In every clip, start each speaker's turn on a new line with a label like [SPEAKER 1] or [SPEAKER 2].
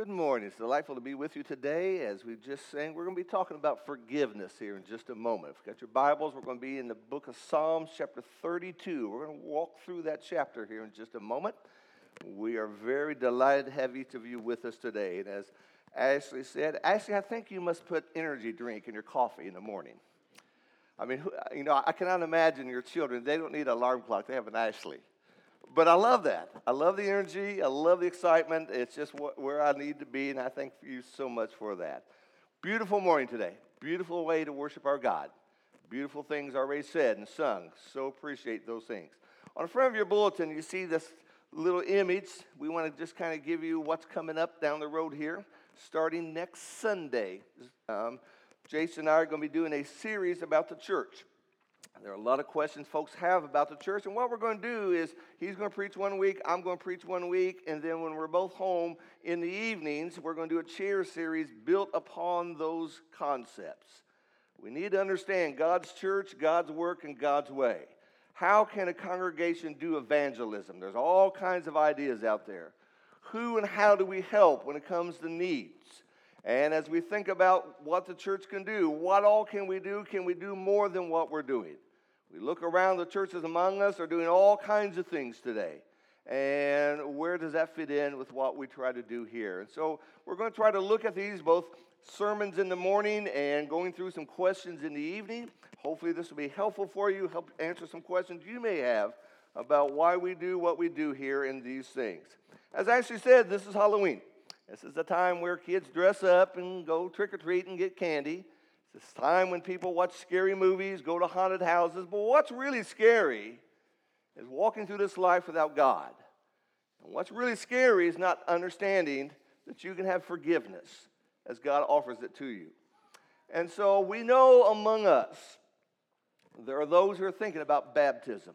[SPEAKER 1] Good morning. It's delightful to be with you today. As we just sang, we're going to be talking about forgiveness here in just a moment. If you've got your Bibles, we're going to be in the book of Psalms, chapter 32. We're going to walk through that chapter here in just a moment. We are very delighted to have each of you with us today. And as Ashley said, Ashley, I think you must put energy drink in your coffee in the morning. I mean, you know, I cannot imagine your children, they don't need an alarm clock, they have an Ashley but I love that. I love the energy. I love the excitement. It's just where I need to be, and I thank you so much for that. Beautiful morning today. Beautiful way to worship our God. Beautiful things already said and sung. So appreciate those things. On the front of your bulletin, you see this little image. We want to just kind of give you what's coming up down the road here, starting next Sunday. Um, Jason and I are going to be doing a series about the church. There are a lot of questions folks have about the church, and what we're going to do is he's going to preach one week, I'm going to preach one week, and then when we're both home in the evenings, we're going to do a chair series built upon those concepts. We need to understand God's church, God's work, and God's way. How can a congregation do evangelism? There's all kinds of ideas out there. Who and how do we help when it comes to needs? And as we think about what the church can do, what all can we do? Can we do more than what we're doing? We look around, the churches among us are doing all kinds of things today. And where does that fit in with what we try to do here? And so we're going to try to look at these both sermons in the morning and going through some questions in the evening. Hopefully, this will be helpful for you, help answer some questions you may have about why we do what we do here in these things. As I Ashley said, this is Halloween. This is the time where kids dress up and go trick or treat and get candy. It's time when people watch scary movies, go to haunted houses. But what's really scary is walking through this life without God. And what's really scary is not understanding that you can have forgiveness as God offers it to you. And so we know among us, there are those who are thinking about baptism.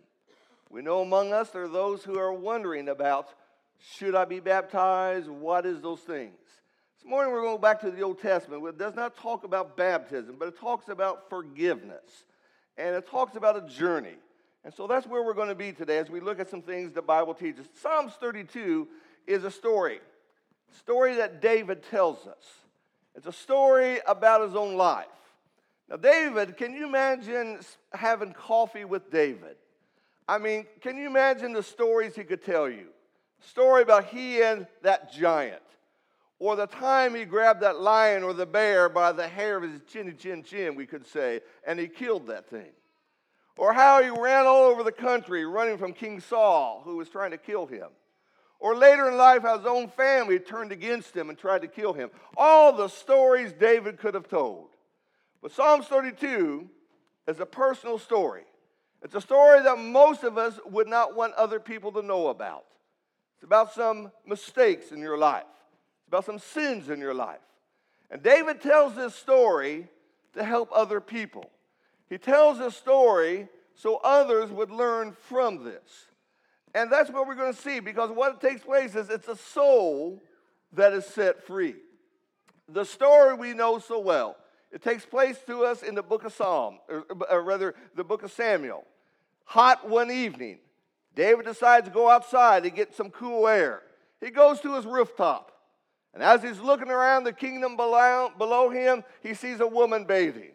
[SPEAKER 1] We know among us, there are those who are wondering about should I be baptized? What is those things? Morning we're going back to the Old Testament. It does not talk about baptism, but it talks about forgiveness. And it talks about a journey. And so that's where we're going to be today as we look at some things the Bible teaches. Psalms 32 is a story, story that David tells us. It's a story about his own life. Now, David, can you imagine having coffee with David? I mean, can you imagine the stories he could tell you? Story about he and that giant or the time he grabbed that lion or the bear by the hair of his chinny chin chin, we could say, and he killed that thing. Or how he ran all over the country running from King Saul, who was trying to kill him. Or later in life, how his own family turned against him and tried to kill him. All the stories David could have told. But Psalms 32 is a personal story. It's a story that most of us would not want other people to know about. It's about some mistakes in your life. About some sins in your life. And David tells this story to help other people. He tells this story so others would learn from this. And that's what we're going to see because what takes place is it's a soul that is set free. The story we know so well. It takes place to us in the book of Psalm, or, or rather, the book of Samuel. Hot one evening, David decides to go outside to get some cool air. He goes to his rooftop. And as he's looking around the kingdom below, below him, he sees a woman bathing.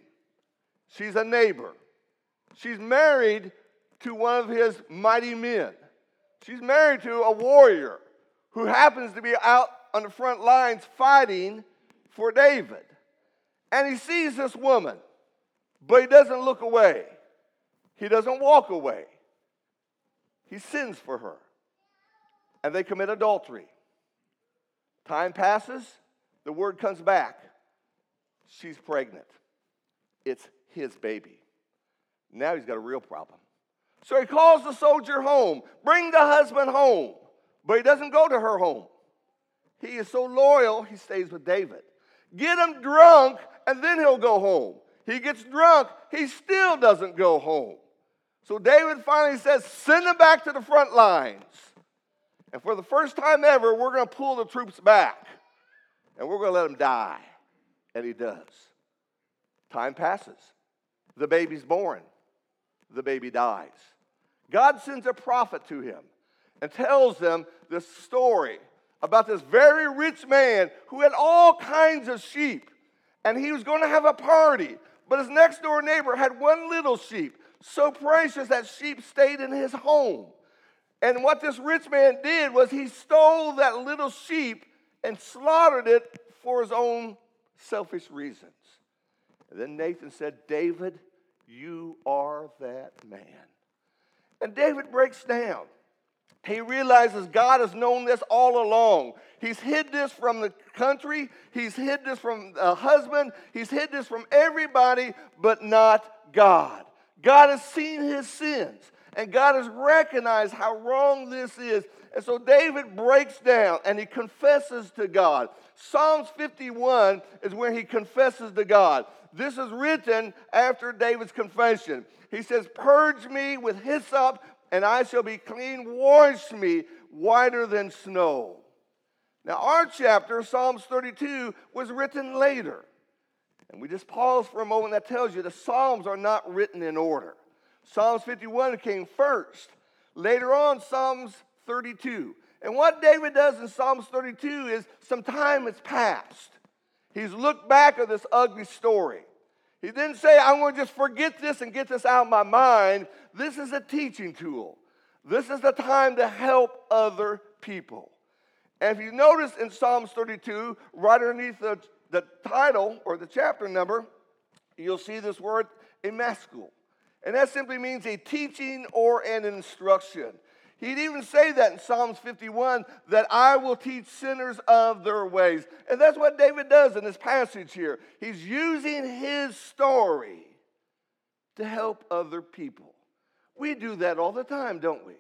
[SPEAKER 1] She's a neighbor. She's married to one of his mighty men. She's married to a warrior who happens to be out on the front lines fighting for David. And he sees this woman, but he doesn't look away. He doesn't walk away. He sins for her. And they commit adultery. Time passes, the word comes back. She's pregnant. It's his baby. Now he's got a real problem. So he calls the soldier home, bring the husband home. But he doesn't go to her home. He is so loyal, he stays with David. Get him drunk, and then he'll go home. He gets drunk, he still doesn't go home. So David finally says, Send him back to the front lines. And for the first time ever, we're going to pull the troops back and we're going to let him die. And he does. Time passes. The baby's born. The baby dies. God sends a prophet to him and tells them the story about this very rich man who had all kinds of sheep, and he was going to have a party. But his next door neighbor had one little sheep, so precious that sheep stayed in his home. And what this rich man did was he stole that little sheep and slaughtered it for his own selfish reasons. And then Nathan said, David, you are that man. And David breaks down. He realizes God has known this all along. He's hid this from the country, he's hid this from a husband, he's hid this from everybody, but not God. God has seen his sins, and God has recognized how wrong this is. And so David breaks down and he confesses to God. Psalms 51 is where he confesses to God. This is written after David's confession. He says, Purge me with hyssop, and I shall be clean. Wash me whiter than snow. Now, our chapter, Psalms 32, was written later. And we just pause for a moment. That tells you the Psalms are not written in order. Psalms 51 came first. Later on, Psalms 32. And what David does in Psalms 32 is some time has passed. He's looked back at this ugly story. He didn't say, I'm going to just forget this and get this out of my mind. This is a teaching tool. This is the time to help other people. And if you notice in Psalms 32, right underneath the, the title or the chapter number, you'll see this word, Maskil. And that simply means a teaching or an instruction. He'd even say that in Psalms 51 that I will teach sinners of their ways. And that's what David does in this passage here. He's using his story to help other people. We do that all the time, don't we?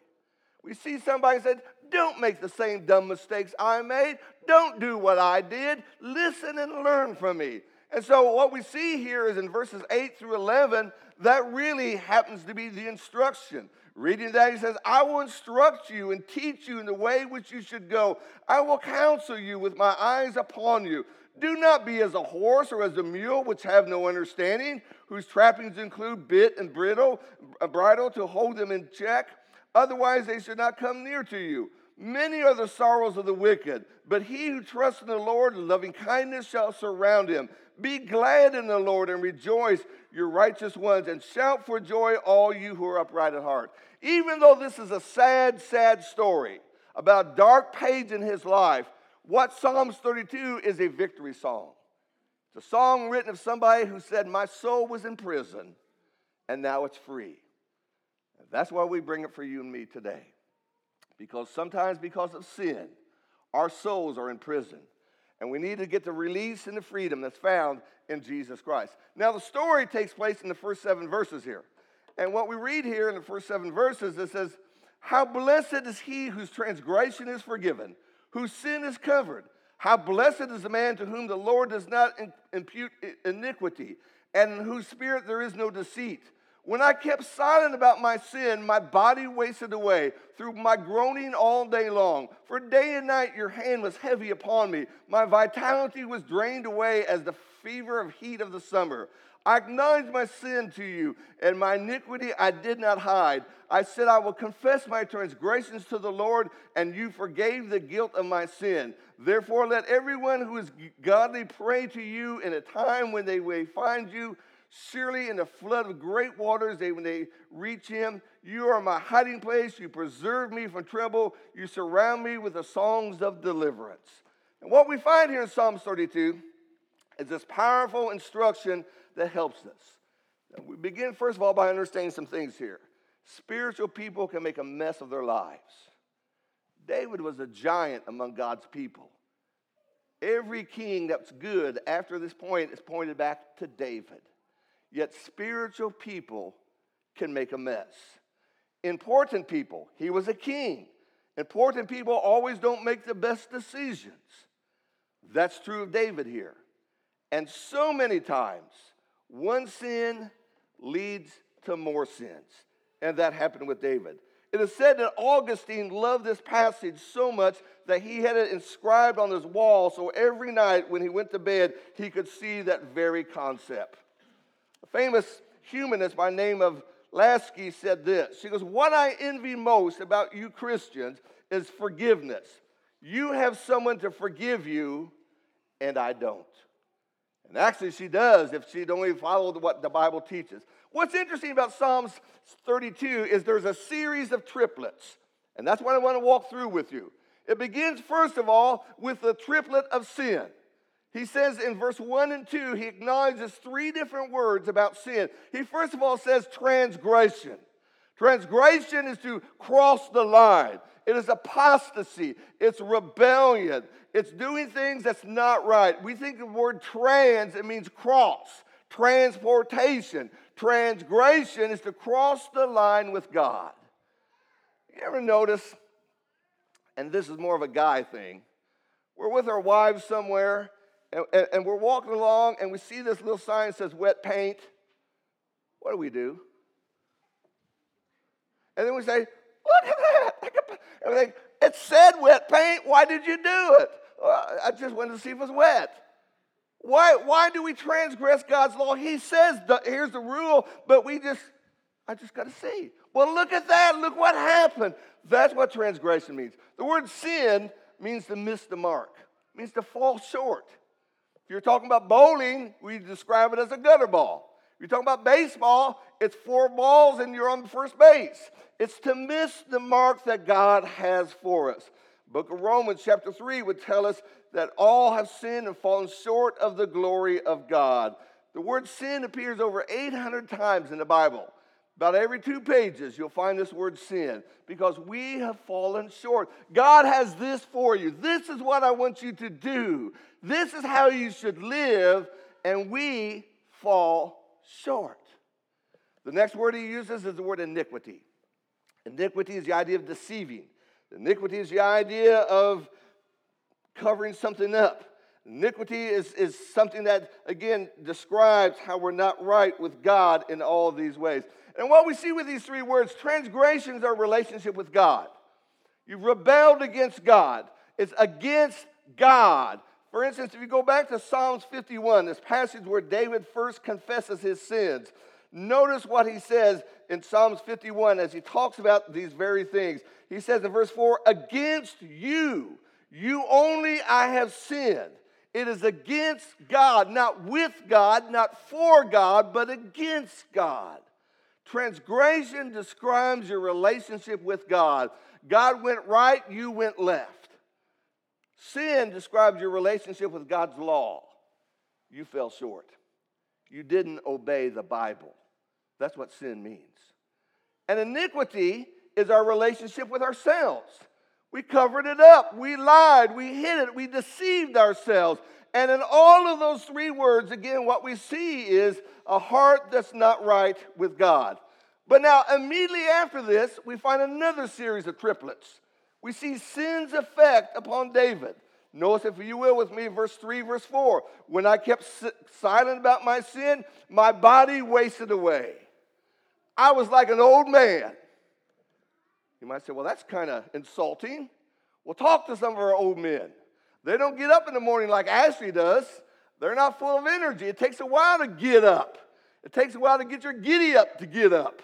[SPEAKER 1] We see somebody say, Don't make the same dumb mistakes I made. Don't do what I did. Listen and learn from me. And so, what we see here is in verses 8 through 11, that really happens to be the instruction. Reading that, he says, I will instruct you and teach you in the way which you should go. I will counsel you with my eyes upon you. Do not be as a horse or as a mule, which have no understanding, whose trappings include bit and bridle, a bridle to hold them in check. Otherwise, they should not come near to you. Many are the sorrows of the wicked, but he who trusts in the Lord, and loving kindness shall surround him. Be glad in the Lord and rejoice your righteous ones, and shout for joy, all you who are upright at heart. Even though this is a sad, sad story about dark page in his life, what Psalms 32 is a victory song. It's a song written of somebody who said, My soul was in prison, and now it's free. And that's why we bring it for you and me today. Because sometimes, because of sin, our souls are in prison. And we need to get the release and the freedom that's found in Jesus Christ. Now, the story takes place in the first seven verses here. And what we read here in the first seven verses, it says, How blessed is he whose transgression is forgiven, whose sin is covered. How blessed is the man to whom the Lord does not impute iniquity, and in whose spirit there is no deceit. When I kept silent about my sin, my body wasted away through my groaning all day long. For day and night your hand was heavy upon me. My vitality was drained away as the fever of heat of the summer. I acknowledged my sin to you, and my iniquity I did not hide. I said, I will confess my transgressions to the Lord, and you forgave the guilt of my sin. Therefore, let everyone who is godly pray to you in a time when they may find you. Surely in the flood of great waters, they, when they reach him, you are my hiding place. You preserve me from trouble. You surround me with the songs of deliverance. And what we find here in Psalms 32 is this powerful instruction that helps us. We begin, first of all, by understanding some things here. Spiritual people can make a mess of their lives. David was a giant among God's people. Every king that's good after this point is pointed back to David. Yet spiritual people can make a mess. Important people, he was a king. Important people always don't make the best decisions. That's true of David here. And so many times, one sin leads to more sins. And that happened with David. It is said that Augustine loved this passage so much that he had it inscribed on his wall so every night when he went to bed, he could see that very concept. A famous humanist by name of Laski said this. She goes, What I envy most about you Christians is forgiveness. You have someone to forgive you, and I don't. And actually, she does if she'd only followed what the Bible teaches. What's interesting about Psalms 32 is there's a series of triplets, and that's what I want to walk through with you. It begins, first of all, with the triplet of sin. He says in verse 1 and 2, he acknowledges three different words about sin. He first of all says transgression. Transgression is to cross the line. It is apostasy. It's rebellion. It's doing things that's not right. We think the word trans, it means cross, transportation. Transgression is to cross the line with God. You ever notice, and this is more of a guy thing, we're with our wives somewhere and, and, and we're walking along and we see this little sign that says wet paint. What do we do? And then we say, Look at that. And we think, It said wet paint. Why did you do it? Well, I just wanted to see if it was wet. Why, why do we transgress God's law? He says, the, here's the rule, but we just, I just got to see. Well, look at that. Look what happened. That's what transgression means. The word sin means to miss the mark, it means to fall short. You're talking about bowling, we describe it as a gutter ball. If you're talking about baseball, it's four balls and you're on first base. It's to miss the mark that God has for us. Book of Romans, chapter 3, would tell us that all have sinned and fallen short of the glory of God. The word sin appears over 800 times in the Bible. About every two pages, you'll find this word sin because we have fallen short. God has this for you. This is what I want you to do. This is how you should live, and we fall short. The next word he uses is the word iniquity. Iniquity is the idea of deceiving, iniquity is the idea of covering something up. Iniquity is, is something that, again, describes how we're not right with God in all these ways. And what we see with these three words transgressions are relationship with God. You've rebelled against God, it's against God. For instance, if you go back to Psalms 51, this passage where David first confesses his sins, notice what he says in Psalms 51 as he talks about these very things. He says in verse 4 Against you, you only I have sinned. It is against God, not with God, not for God, but against God. Transgression describes your relationship with God. God went right, you went left. Sin describes your relationship with God's law. You fell short. You didn't obey the Bible. That's what sin means. And iniquity is our relationship with ourselves. We covered it up. We lied. We hid it. We deceived ourselves. And in all of those three words, again, what we see is a heart that's not right with God. But now, immediately after this, we find another series of triplets we see sin's effect upon David. Notice, if you will, with me, verse 3, verse 4. When I kept silent about my sin, my body wasted away. I was like an old man. You might say, well, that's kind of insulting. Well, talk to some of our old men. They don't get up in the morning like Ashley does. They're not full of energy. It takes a while to get up. It takes a while to get your giddy up to get up.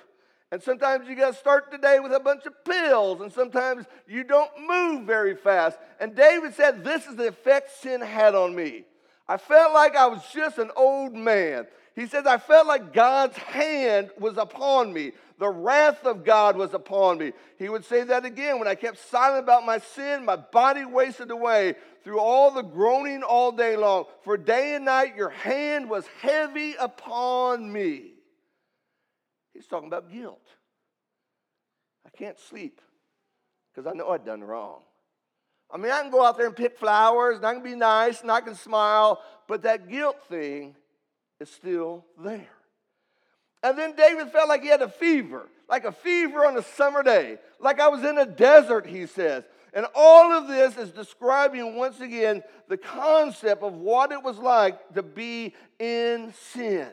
[SPEAKER 1] And sometimes you got to start the day with a bunch of pills, and sometimes you don't move very fast. And David said, This is the effect sin had on me. I felt like I was just an old man. He says, I felt like God's hand was upon me. The wrath of God was upon me. He would say that again when I kept silent about my sin, my body wasted away through all the groaning all day long. For day and night your hand was heavy upon me. He's talking about guilt. I can't sleep because I know I've done wrong. I mean, I can go out there and pick flowers and I can be nice and I can smile, but that guilt thing is still there. And then David felt like he had a fever, like a fever on a summer day, like I was in a desert, he says. And all of this is describing once again the concept of what it was like to be in sin.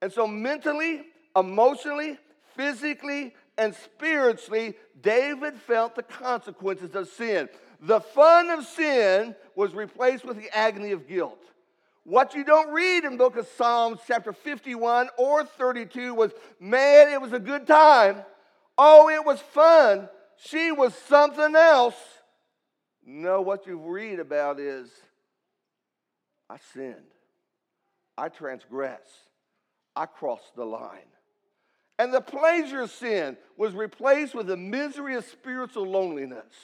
[SPEAKER 1] And so, mentally, emotionally, physically, and spiritually, David felt the consequences of sin. The fun of sin was replaced with the agony of guilt. What you don't read in book of Psalms chapter 51 or 32 was, man, it was a good time. Oh, it was fun. She was something else. No, what you read about is I sinned, I transgressed, I crossed the line. And the pleasure of sin was replaced with the misery of spiritual loneliness.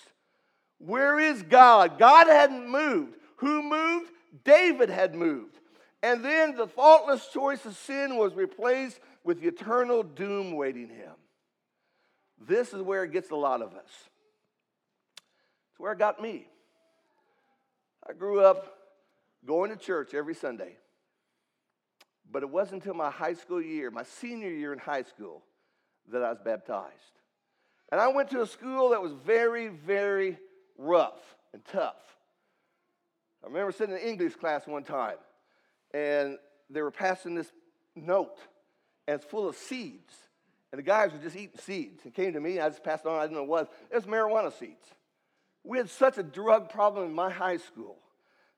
[SPEAKER 1] Where is God? God hadn't moved. Who moved? David had moved. And then the faultless choice of sin was replaced with eternal doom waiting him. This is where it gets a lot of us. It's where it got me. I grew up going to church every Sunday. But it wasn't until my high school year, my senior year in high school, that I was baptized. And I went to a school that was very, very rough and tough. I remember sitting in English class one time, and they were passing this note, and it's full of seeds. And the guys were just eating seeds. It came to me, I just passed on, I didn't know what it was. It was marijuana seeds. We had such a drug problem in my high school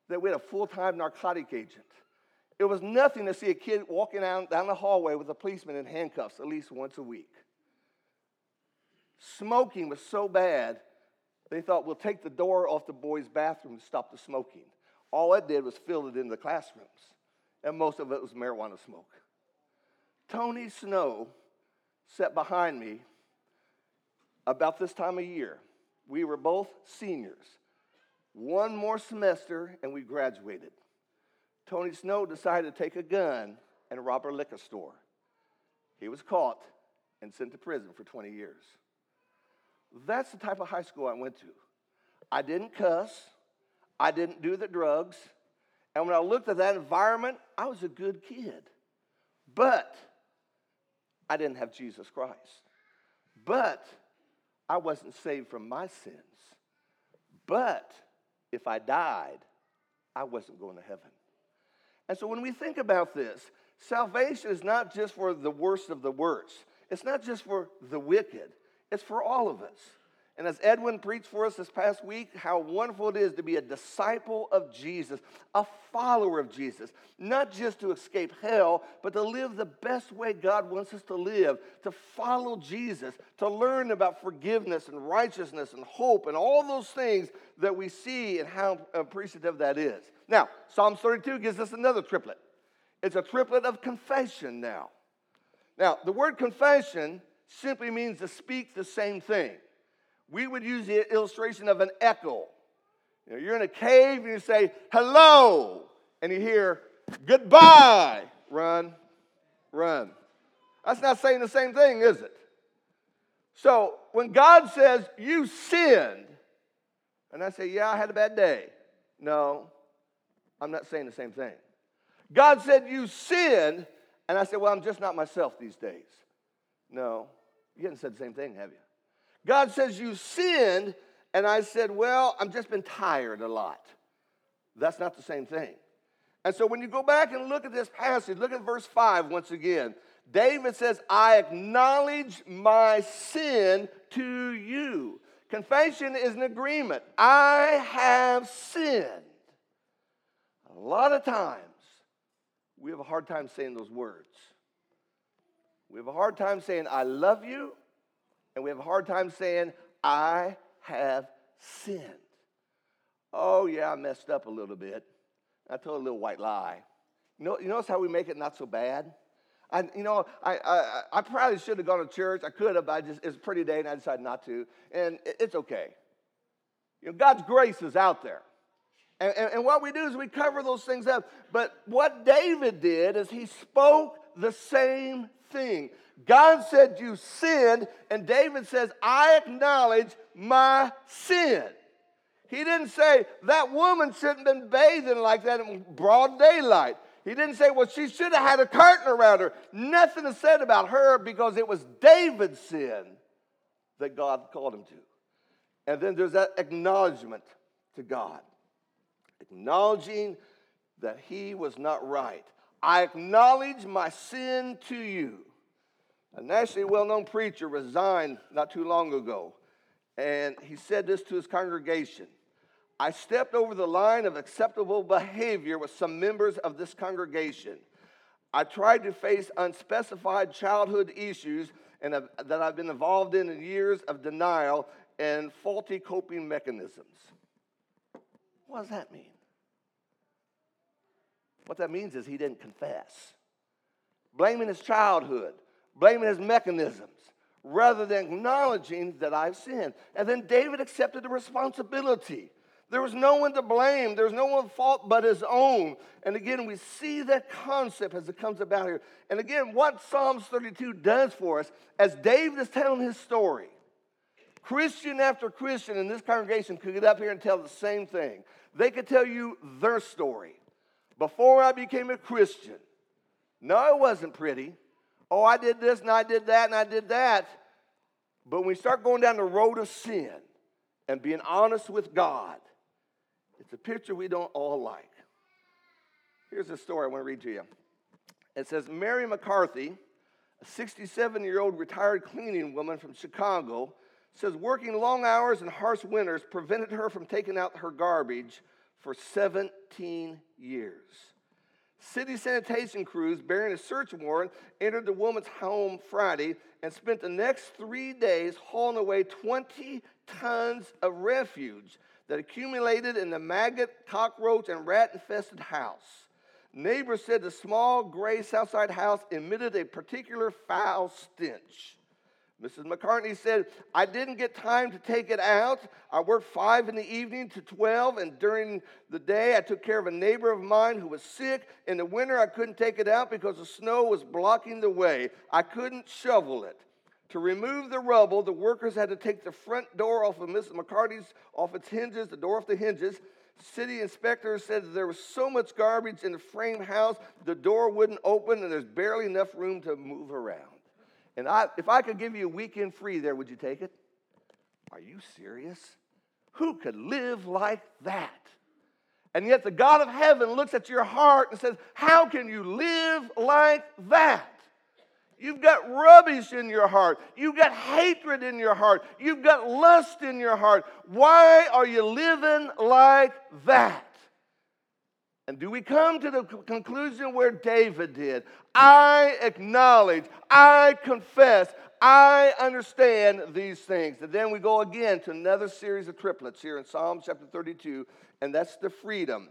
[SPEAKER 1] that we had a full time narcotic agent. It was nothing to see a kid walking down, down the hallway with a policeman in handcuffs at least once a week. Smoking was so bad, they thought we'll take the door off the boys' bathroom to stop the smoking. All it did was fill it in the classrooms, and most of it was marijuana smoke. Tony Snow sat behind me about this time of year. We were both seniors. One more semester, and we graduated. Tony Snow decided to take a gun and rob a liquor store. He was caught and sent to prison for 20 years. That's the type of high school I went to. I didn't cuss, I didn't do the drugs, and when I looked at that environment, I was a good kid. But I didn't have Jesus Christ. But I wasn't saved from my sins. But if I died, I wasn't going to heaven. And so when we think about this, salvation is not just for the worst of the worst, it's not just for the wicked, it's for all of us. And as Edwin preached for us this past week, how wonderful it is to be a disciple of Jesus, a follower of Jesus, not just to escape hell, but to live the best way God wants us to live, to follow Jesus, to learn about forgiveness and righteousness and hope and all those things that we see and how appreciative that is. Now, Psalms 32 gives us another triplet. It's a triplet of confession now. Now, the word confession simply means to speak the same thing. We would use the illustration of an echo. You know, you're in a cave and you say, hello, and you hear, goodbye, run, run. That's not saying the same thing, is it? So when God says, you sinned, and I say, yeah, I had a bad day. No, I'm not saying the same thing. God said, You sinned. And I said, Well, I'm just not myself these days. No, you haven't said the same thing, have you? God says, You sinned. And I said, Well, I've just been tired a lot. That's not the same thing. And so when you go back and look at this passage, look at verse 5 once again. David says, I acknowledge my sin to you. Confession is an agreement. I have sinned. A lot of times, we have a hard time saying those words. We have a hard time saying, I love you, and we have a hard time saying, I have sinned. Oh, yeah, I messed up a little bit. I told a little white lie. You, know, you notice how we make it not so bad? I, you know, I, I, I probably should have gone to church. I could have, but I just, it's a pretty day and I decided not to. And it's okay. You know, God's grace is out there. And, and, and, what we do is we cover those things up. But what David did is he spoke the same thing. God said, You sinned. And David says, I acknowledge my sin. He didn't say that woman shouldn't have been bathing like that in broad daylight. He didn't say, well, she should have had a curtain around her. Nothing is said about her because it was David's sin that God called him to. And then there's that acknowledgement to God acknowledging that he was not right. I acknowledge my sin to you. A nationally well known preacher resigned not too long ago, and he said this to his congregation I stepped over the line of acceptable behavior with some members of this congregation. I tried to face unspecified childhood issues and that I've been involved in in years of denial and faulty coping mechanisms. What does that mean? What that means is he didn't confess. Blaming his childhood, blaming his mechanisms, rather than acknowledging that I've sinned. And then David accepted the responsibility. There was no one to blame. There was no one fault but his own. And again, we see that concept as it comes about here. And again, what Psalms 32 does for us, as David is telling his story, Christian after Christian in this congregation could get up here and tell the same thing. They could tell you their story. Before I became a Christian, no, it wasn't pretty. Oh, I did this and I did that and I did that. But when we start going down the road of sin and being honest with God, it's a picture we don't all like. Here's a story I want to read to you. It says Mary McCarthy, a 67 year old retired cleaning woman from Chicago, says working long hours and harsh winters prevented her from taking out her garbage for 17 years. City sanitation crews bearing a search warrant entered the woman's home Friday and spent the next three days hauling away 20 tons of refuge that accumulated in the maggot, cockroach, and rat infested house. Neighbors said the small gray Southside house emitted a particular foul stench. Mrs. McCartney said, I didn't get time to take it out. I worked five in the evening to 12, and during the day, I took care of a neighbor of mine who was sick. In the winter, I couldn't take it out because the snow was blocking the way. I couldn't shovel it. To remove the rubble, the workers had to take the front door off of Mrs. McCartney's, off its hinges, the door off the hinges. City inspectors said there was so much garbage in the frame house, the door wouldn't open, and there's barely enough room to move around. And I, if I could give you a weekend free there, would you take it? Are you serious? Who could live like that? And yet the God of heaven looks at your heart and says, How can you live like that? You've got rubbish in your heart. You've got hatred in your heart. You've got lust in your heart. Why are you living like that? And do we come to the conclusion where David did? I acknowledge, I confess, I understand these things. And then we go again to another series of triplets here in Psalm chapter 32, and that's the freedom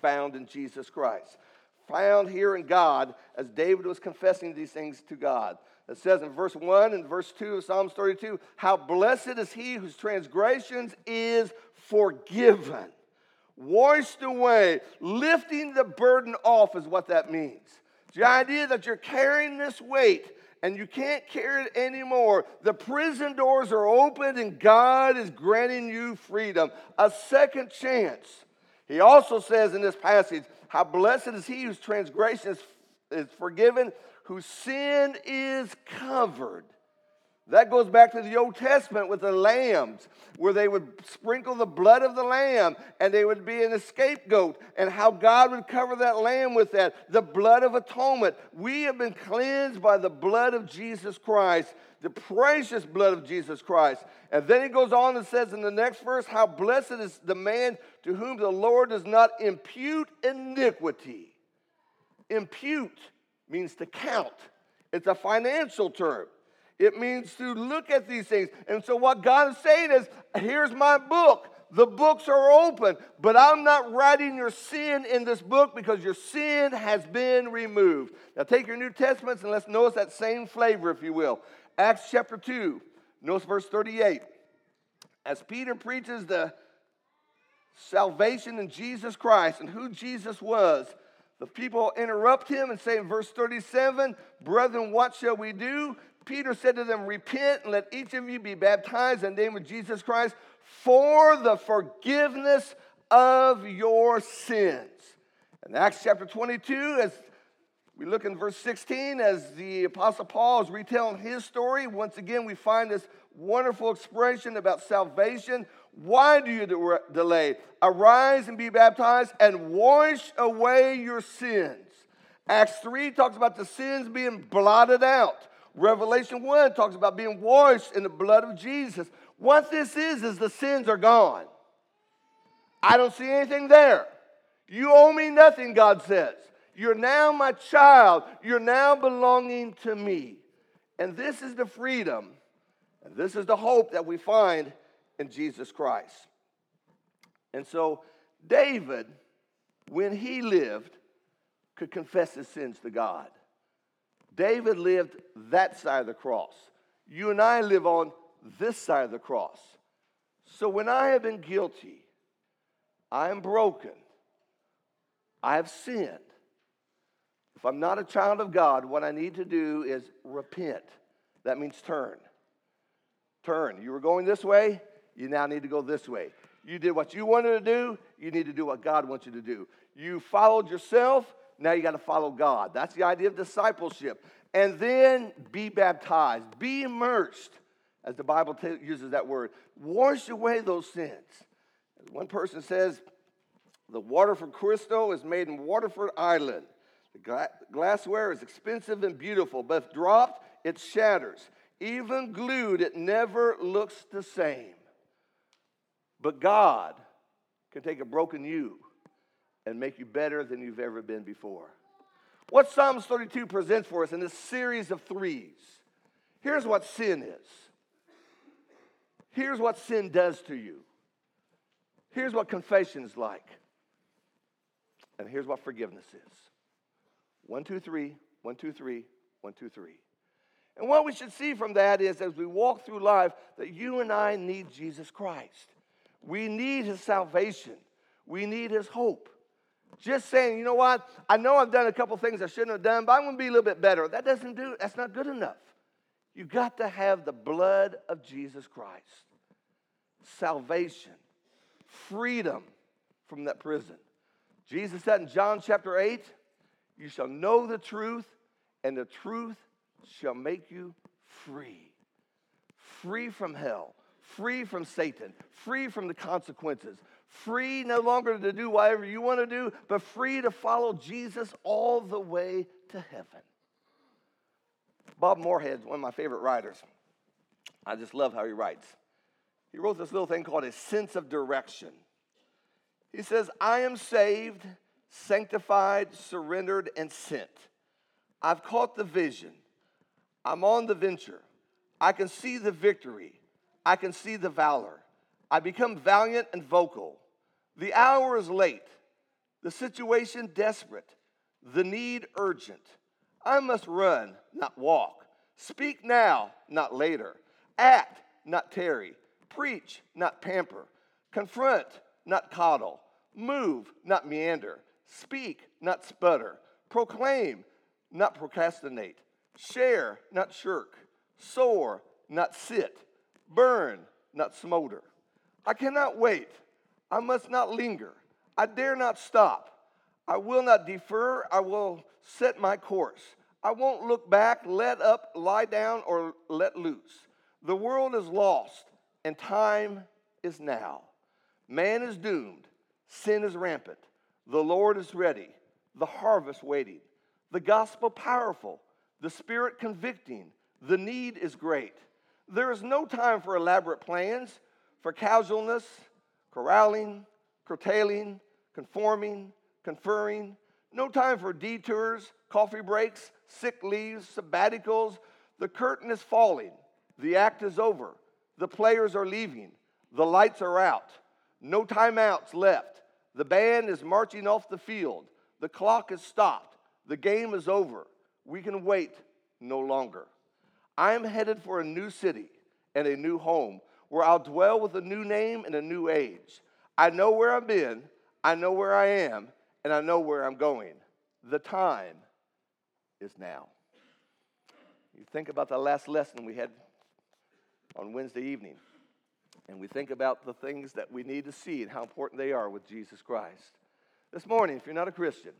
[SPEAKER 1] found in Jesus Christ. Found here in God as David was confessing these things to God. It says in verse 1 and verse 2 of Psalms 32 How blessed is he whose transgressions is forgiven washed away. Lifting the burden off is what that means. The idea that you're carrying this weight and you can't carry it anymore. The prison doors are open and God is granting you freedom, a second chance. He also says in this passage, How blessed is he whose transgression is, is forgiven, whose sin is covered. That goes back to the Old Testament with the lambs, where they would sprinkle the blood of the lamb and they would be in a scapegoat, and how God would cover that lamb with that. The blood of atonement. We have been cleansed by the blood of Jesus Christ, the precious blood of Jesus Christ. And then he goes on and says in the next verse, How blessed is the man to whom the Lord does not impute iniquity. Impute means to count, it's a financial term. It means to look at these things. And so, what God is saying is here's my book. The books are open, but I'm not writing your sin in this book because your sin has been removed. Now, take your New Testaments and let's notice that same flavor, if you will. Acts chapter 2, notice verse 38. As Peter preaches the salvation in Jesus Christ and who Jesus was, the people interrupt him and say in verse 37, Brethren, what shall we do? Peter said to them, Repent and let each of you be baptized in the name of Jesus Christ for the forgiveness of your sins. In Acts chapter 22, as we look in verse 16, as the Apostle Paul is retelling his story, once again we find this wonderful expression about salvation. Why do you de- delay? Arise and be baptized and wash away your sins. Acts 3 talks about the sins being blotted out. Revelation 1 talks about being washed in the blood of Jesus. What this is, is the sins are gone. I don't see anything there. You owe me nothing, God says. You're now my child. You're now belonging to me. And this is the freedom, and this is the hope that we find in Jesus Christ. And so David, when he lived, could confess his sins to God. David lived that side of the cross. You and I live on this side of the cross. So when I have been guilty, I am broken, I have sinned. If I'm not a child of God, what I need to do is repent. That means turn. Turn. You were going this way, you now need to go this way. You did what you wanted to do, you need to do what God wants you to do. You followed yourself, now you got to follow God. That's the idea of discipleship. And then be baptized, be immersed, as the Bible t- uses that word. Wash away those sins. One person says, the water Crystal is made in Waterford Ireland. The gla- glassware is expensive and beautiful, but if dropped, it shatters. Even glued, it never looks the same. But God can take a broken you and make you better than you've ever been before. What Psalms 32 presents for us in this series of threes here's what sin is. Here's what sin does to you. Here's what confession is like. And here's what forgiveness is. One, two, three, one, two, three, one, two, three. And what we should see from that is as we walk through life, that you and I need Jesus Christ. We need his salvation. We need his hope. Just saying, you know what? I know I've done a couple things I shouldn't have done, but I'm going to be a little bit better. That doesn't do, that's not good enough. You got to have the blood of Jesus Christ. Salvation, freedom from that prison. Jesus said in John chapter 8, You shall know the truth, and the truth shall make you free. Free from hell, free from Satan, free from the consequences, free no longer to do whatever you want to do, but free to follow Jesus all the way to heaven. Bob Moorhead, one of my favorite writers. I just love how he writes. He wrote this little thing called a sense of direction. He says, I am saved, sanctified, surrendered, and sent. I've caught the vision. I'm on the venture. I can see the victory. I can see the valor. I become valiant and vocal. The hour is late, the situation desperate, the need urgent. I must run, not walk. Speak now, not later. Act, not tarry. Preach, not pamper. Confront, not coddle. Move, not meander. Speak, not sputter. Proclaim, not procrastinate. Share, not shirk. Soar, not sit. Burn, not smolder. I cannot wait. I must not linger. I dare not stop. I will not defer. I will set my course. I won't look back, let up, lie down, or let loose. The world is lost, and time is now. Man is doomed. Sin is rampant. The Lord is ready. The harvest waiting. The gospel powerful. The spirit convicting. The need is great. There is no time for elaborate plans, for casualness, corralling, curtailing, conforming, conferring. No time for detours, coffee breaks, sick leaves, sabbaticals. The curtain is falling. The act is over. The players are leaving. The lights are out. No timeouts left. The band is marching off the field. The clock is stopped. The game is over. We can wait no longer. I am headed for a new city and a new home where I'll dwell with a new name and a new age. I know where I've been, I know where I am, and I know where I'm going. The time is now. You think about the last lesson we had on Wednesday evening, and we think about the things that we need to see and how important they are with Jesus Christ. This morning, if you're not a Christian,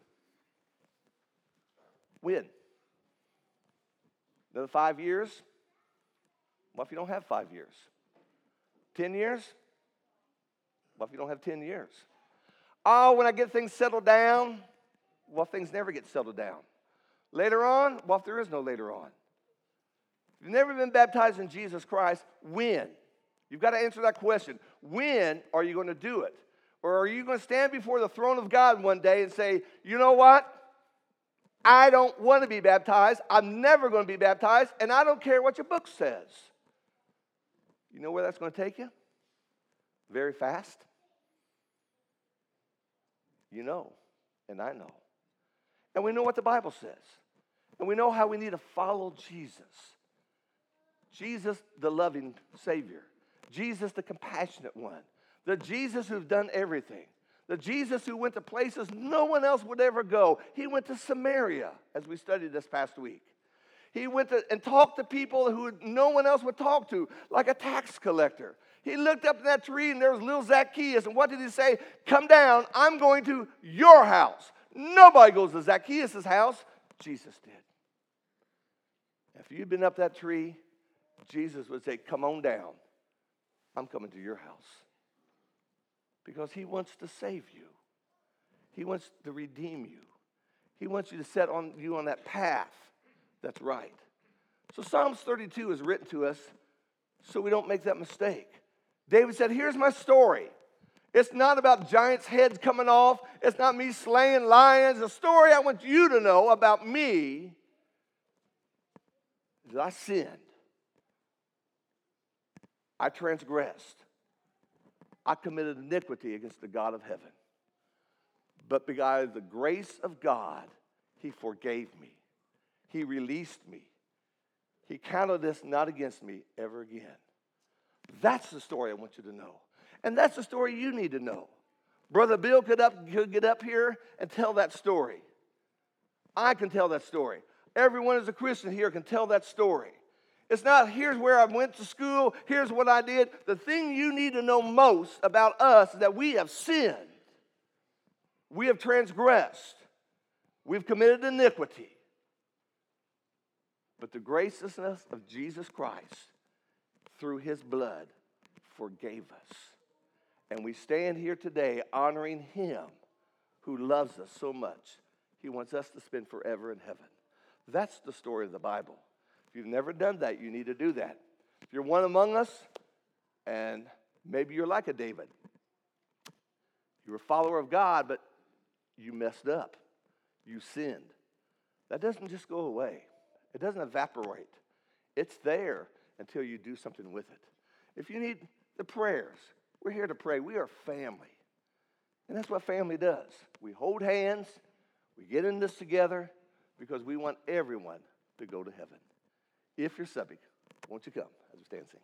[SPEAKER 1] when? Another five years? What if you don't have five years? 10 years? What if you don't have 10 years? Oh, when I get things settled down, well, things never get settled down. Later on, well, if there is no later on. If you've never been baptized in Jesus Christ, when? You've got to answer that question. When are you going to do it? Or are you going to stand before the throne of God one day and say, you know what? I don't want to be baptized. I'm never going to be baptized, and I don't care what your book says. You know where that's going to take you? Very fast. You know, and I know. And we know what the Bible says. And we know how we need to follow Jesus. Jesus, the loving Savior. Jesus, the compassionate one. The Jesus who's done everything. The Jesus who went to places no one else would ever go. He went to Samaria, as we studied this past week. He went to, and talked to people who no one else would talk to, like a tax collector. He looked up in that tree and there was little Zacchaeus. And what did he say? Come down, I'm going to your house. Nobody goes to Zacchaeus' house. Jesus did. If you'd been up that tree, Jesus would say, Come on down. I'm coming to your house. Because he wants to save you. He wants to redeem you. He wants you to set on you on that path that's right. So Psalms 32 is written to us so we don't make that mistake. David said, Here's my story. It's not about giants' heads coming off. It's not me slaying lions. The story I want you to know about me is I sinned. I transgressed. I committed iniquity against the God of heaven. But by the grace of God, He forgave me. He released me. He counted this not against me ever again. That's the story I want you to know. And that's the story you need to know. Brother Bill could, up, could get up here and tell that story. I can tell that story. Everyone as a Christian here can tell that story. It's not here's where I went to school, here's what I did. The thing you need to know most about us is that we have sinned, we have transgressed, we've committed iniquity. But the graciousness of Jesus Christ through his blood forgave us. And we stand here today honoring him who loves us so much. He wants us to spend forever in heaven. That's the story of the Bible. If you've never done that, you need to do that. If you're one among us, and maybe you're like a David, you're a follower of God, but you messed up, you sinned. That doesn't just go away. It doesn't evaporate, it's there until you do something with it. If you need the prayers, we're here to pray. We are family. And that's what family does. We hold hands, we get in this together because we want everyone to go to heaven. If you're subject, won't you come as we stand and sing?